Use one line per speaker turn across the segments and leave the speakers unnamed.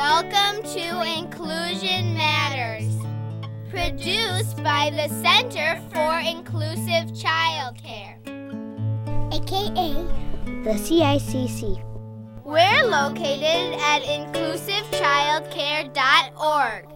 Welcome to Inclusion Matters, produced by the Center for Inclusive Childcare,
aka the CICC.
We're located at inclusivechildcare.org.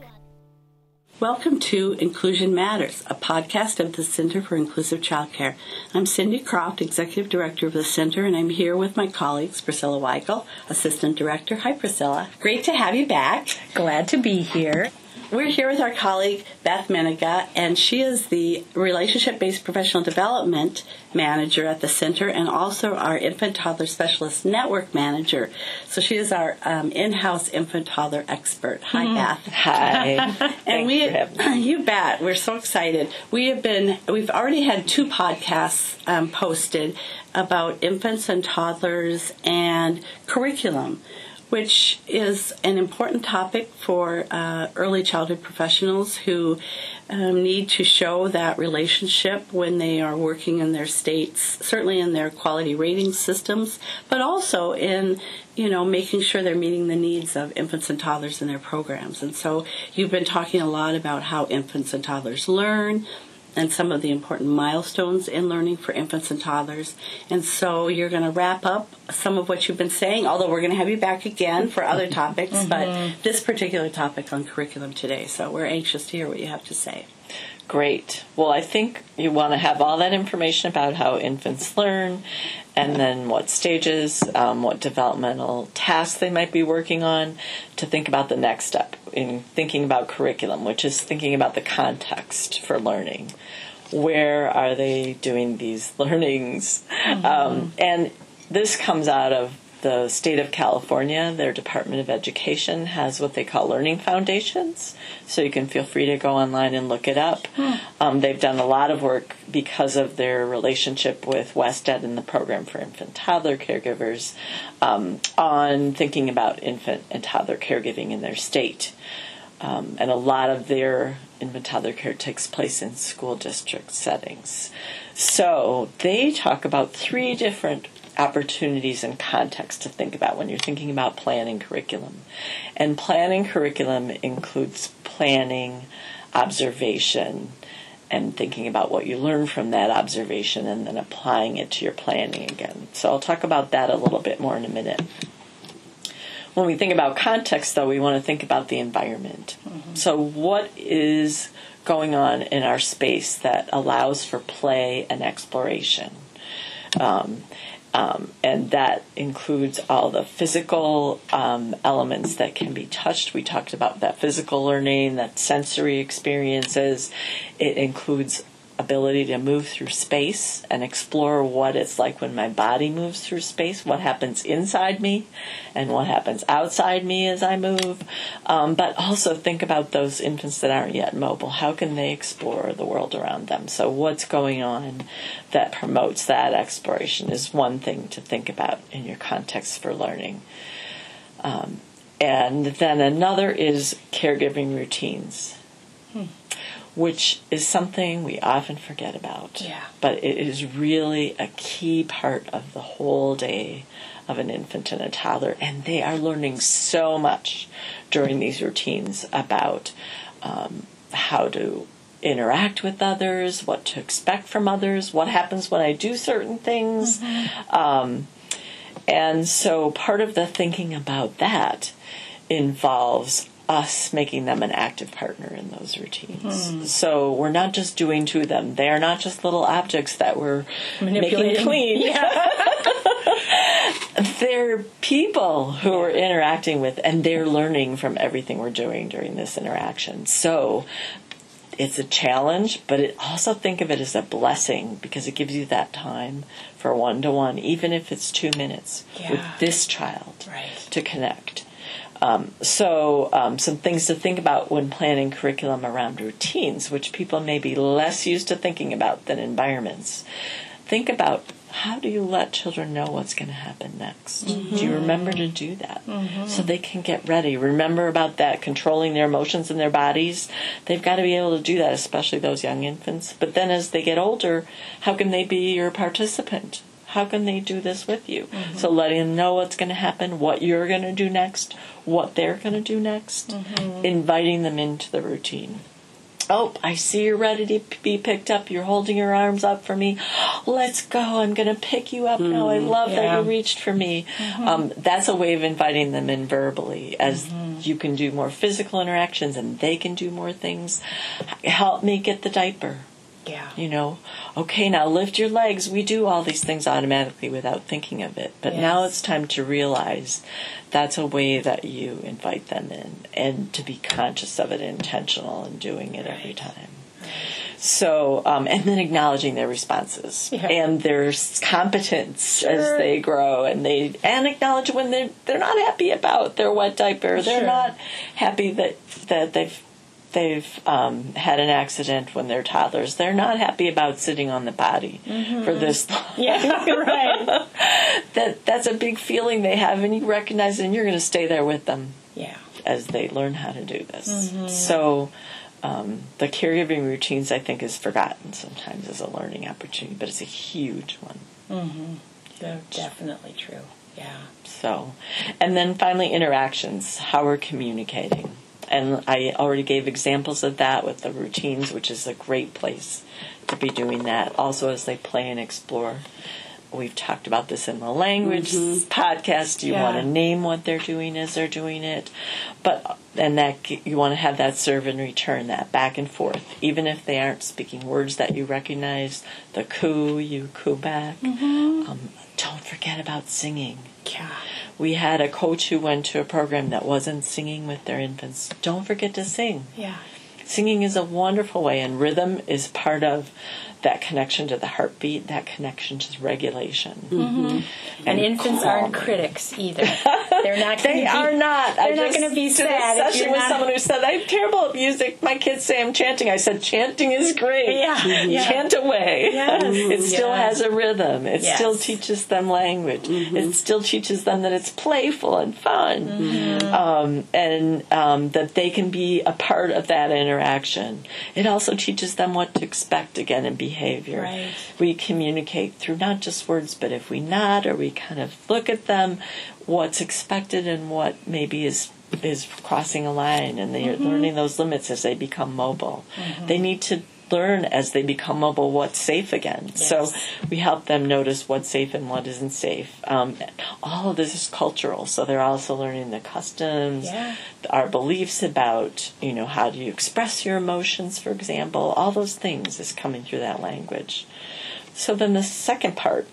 Welcome to Inclusion Matters, a podcast of the Center for Inclusive Childcare. I'm Cindy Croft, Executive Director of the Center, and I'm here with my colleagues, Priscilla Weigel, Assistant Director. Hi, Priscilla. Great to have you back.
Glad to be here.
We're here with our colleague Beth Meniga, and she is the Relationship Based Professional Development Manager at the Center and also our Infant Toddler Specialist Network Manager. So she is our um, in house infant toddler expert. Hi,
Mm-hmm.
Beth.
Hi.
and we, you bet, we're so excited. We have been, we've already had two podcasts um, posted about infants and toddlers and curriculum which is an important topic for uh, early childhood professionals who um, need to show that relationship when they are working in their states, certainly in their quality rating systems, but also in you know making sure they're meeting the needs of infants and toddlers in their programs. And so you've been talking a lot about how infants and toddlers learn and some of the important milestones in learning for infants and toddlers. And so you're going to wrap up some of what you've been saying, although we're going to have you back again for other topics,
Mm-hmm.
but this particular topic on curriculum today. So we're anxious to hear what you have to say.
Great. Well, I think you want to have all that information about how infants learn and then what stages, um, what developmental tasks they might be working on to think about the next step in thinking about curriculum, which is thinking about the context for learning. Where are they doing these learnings? Um, and this comes out of the state of California, their Department of Education has what they call learning foundations. So you can feel free to go online and look it up. Um, they've done a lot of work because of their relationship with WestEd and the program for infant toddler caregivers um, on thinking about infant and toddler caregiving in their state. Um, and a lot of their infant toddler care takes place in school district settings. So they talk about three different opportunities and context to think about when you're thinking about planning curriculum. And planning curriculum includes planning, observation, and thinking about what you learn from that observation and then applying it to your planning again. So I'll talk about that a little bit more in a minute. When we think about context, though, we want to think about the environment. So, what is going on in our space that allows for play and exploration? Um, um, and that includes all the physical um, elements that can be touched. We talked about that physical learning, that sensory experiences. It includes ability to move through space and explore what it's like when my body moves through space, what happens inside me, and what happens outside me as I move. Um, but also think about those infants that aren't yet mobile. How can they explore the world around them? So, what's going on that promotes that exploration is one thing to think about in your context for learning. Um, and then another is caregiving routines which is something we often forget about.
Yeah.
But it is really a key part of the whole day of an infant and a toddler, and they are learning so much during these routines about um, how to interact with others, what to expect from others, what happens when I do certain things. Um, and so part of the thinking about that involves us making them an active partner in those routines. So we're not just doing to them. They are not just little objects that we're making
Manipulating.
clean. they're people who we're interacting with and they're learning from everything we're doing during this interaction. So it's a challenge, but it also think of it as a blessing because it gives you that time for one to one, even if it's two minutes with this child
Right.
to connect. Um, so, um, some things to think about when planning curriculum around routines, which people may be less used to thinking about than environments. Think about how do you let children know what's going to happen next? Do you remember to do that so they can get ready? Remember about that controlling their emotions and their bodies? They've got to be able to do that, especially those young infants. But then as they get older, how can they be your participant? How can they do this with you? Mm-hmm. So letting them know what's going to happen, what you're going to do next, what they're going to do next, mm-hmm. inviting them into the routine. Oh, I see you're ready to be picked up. You're holding your arms up for me. Let's go. I'm going to pick you up now. I mm, love that you reached for me. Mm-hmm. Um, that's a way of inviting them in verbally as you can do more physical interactions and they can do more things. Help me get the diaper.
Yeah.
You know, okay, now lift your legs. We do all these things automatically without thinking of it. But now it's time to realize that's a way that you invite them in and to be conscious of it, intentional, and doing it every
Right.
time. So, um, and then acknowledging their responses
Yeah.
and their competence as they grow, and they and acknowledge when they're they're not happy about their wet diaper. They're
Sure.
not happy that that they've they've um, had an accident when they're toddlers. They're not happy about sitting on the potty for this long.
Mm-hmm. Yeah, right.
that that's a big feeling they have, and you recognize it, and you're going to stay there with them
Yeah.
as they learn how to do this.
Mm-hmm.
So, um, the caregiving routines, I think, is forgotten sometimes as a learning opportunity, but it's a huge one.
Mm-hmm. Yeah, definitely true. Yeah.
So, and then finally, interactions, how we're communicating. And I already gave examples of that with the routines, which is a great place to be doing that. Also, as they play and explore. We've talked about this in the language podcast. You
Yeah.
want to name what they're doing as they're doing it, but and that you want to have that serve and return, that back and forth. Even if they aren't speaking words that you recognize, the coo you coo back. Um, don't forget about singing.
Yeah.
We had a coach who went to a program that wasn't singing with their infants. Don't forget to sing.
Yeah.
Singing is a wonderful way, and rhythm is part of that connection to the heartbeat, that connection to regulation.
Mm-hmm. And, infants aren't critics either. They're not.
They
be,
are not.
They're
I
not going to be
a
sad if
session with
not.
someone who said, "I'm terrible at music. My kids say I'm chanting." I said, "Chanting is great.
Yeah, yeah.
Chant away.
Yes.
it still
Yes.
has a rhythm. It
Yes.
still teaches them language. It still teaches them that it's playful and fun,
Mm-hmm.
um, and um, that they can be a part of that interaction. It also teaches them what to expect again in behavior.
Right.
We communicate through not just words, but if we nod or we kind of look at them, what's expected and what maybe is is crossing a line, and they're
Mm-hmm.
learning those limits as they become mobile. They need to learn as they become mobile what's safe again. So we help them notice what's safe and what isn't safe. Um, all of this is cultural, so they're also learning the customs,
Yeah.
our beliefs about you know how do you express your emotions, for example. All those things is coming through that language. So then the second part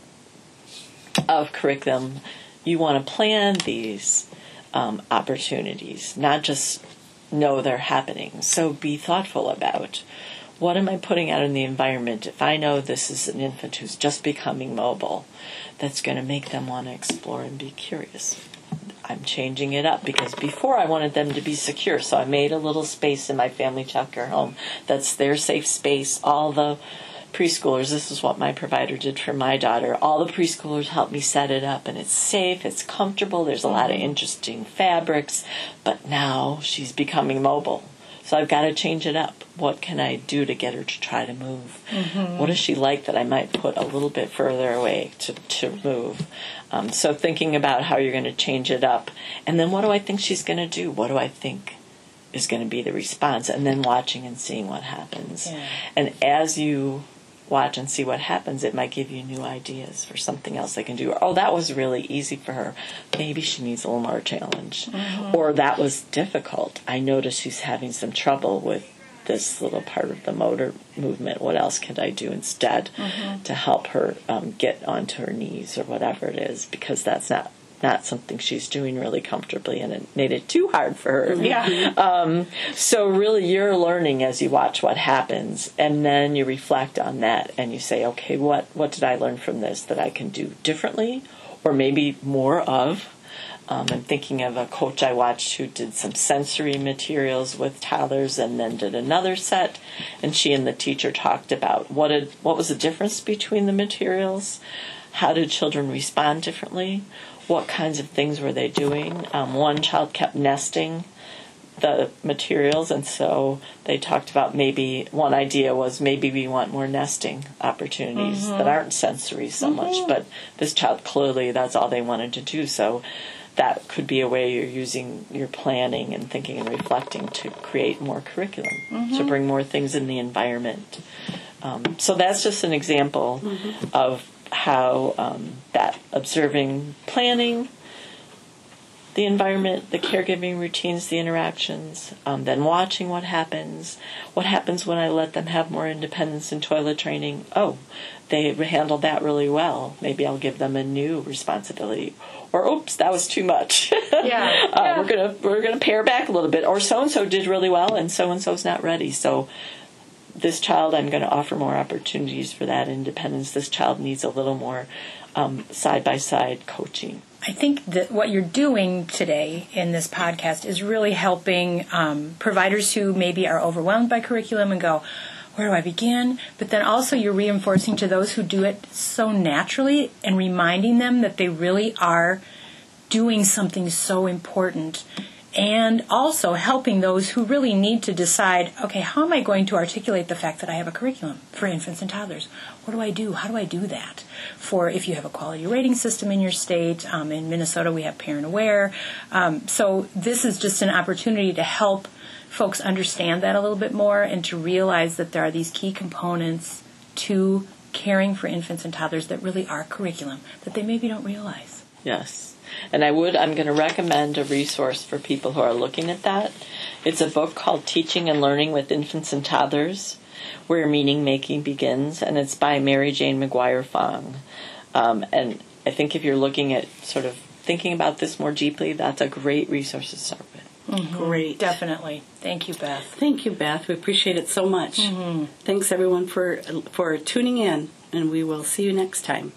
of curriculum, you want to plan these um, opportunities, not just know they're happening. So be thoughtful about what am I putting out in the environment if I know this is an infant who's just becoming mobile that's going to make them want to explore and be curious. I'm changing it up because before I wanted them to be secure, so I made a little space in my family childcare home that's their safe space. All the preschoolers, this is what my provider did for my daughter. All the preschoolers helped me set it up, and it's safe, it's comfortable, there's a lot of interesting fabrics, but now she's becoming mobile. So I've got to change it up. What can I do to get her to try to move? What does she like that I might put a little bit further away to, to move? Um, so thinking about how you're going to change it up. And then what do I think she's going to do? What do I think is going to be the response? And then watching and seeing what happens.
Yeah.
And as you watch and see what happens, it might give you new ideas for something else they can do. Oh, that was really easy for her. Maybe she needs a little more challenge. Or that was difficult. I noticed she's having some trouble with this little part of the motor movement. What else can I do instead to help her um, get onto her knees or whatever it is? Because that's not not something she's doing really comfortably, and it made it too hard for her.
Yeah.
Um, so really, you're learning as you watch what happens, and then you reflect on that, and you say, okay, what what did I learn from this that I can do differently, or maybe more of? Um, I'm thinking of a coach I watched who did some sensory materials with toddlers, and then did another set, and she and the teacher talked about what did, what was the difference between the materials, how did children respond differently, what kinds of things were they doing. Um, one child kept nesting the materials, and so they talked about maybe one idea was maybe we want more nesting opportunities that aren't sensory so much, but this child clearly that's all they wanted to do. So that could be a way you're using your planning and thinking and reflecting to create more curriculum, to bring more things in the environment. Um, so that's just an example of how um, that observing planning the environment, the caregiving routines, the interactions, um, then watching what happens. What happens when I let them have more independence in toilet training? Oh, they handled that really well. Maybe I'll give them a new responsibility. Or oops, that was too much.
Yeah.
uh,
Yeah.
We're gonna we're gonna pare back a little bit. Or so and so did really well, and so and so's not ready. So this child, I'm going to offer more opportunities for that independence. This child needs a little more side by side coaching.
I think that what you're doing today in this podcast is really helping um, providers who maybe are overwhelmed by curriculum and go, where do I begin? But then also you're reinforcing to those who do it so naturally and reminding them that they really are doing something so important. And also helping those who really need to decide, okay, how am I going to articulate the fact that I have a curriculum for infants and toddlers? What do I do? How do I do that? For if you have a quality rating system in your state, um, in Minnesota we have Parent Aware. Um, so this is just an opportunity to help folks understand that a little bit more and to realize that there are these key components to caring for infants and toddlers that really are curriculum that they maybe don't realize.
Yes. And I would, I'm going to recommend a resource for people who are looking at that. It's a book called Teaching and Learning with Infants and Toddlers, Where Meaning Making Begins, and it's by Mary Jane Maguire Fong. Um, and I think if you're looking at sort of thinking about this more deeply, that's a great resource to start with.
Great.
Definitely. Thank you, Beth.
Thank you, Beth. We appreciate it so much. Thanks, everyone, for for tuning in, and we will see you next time.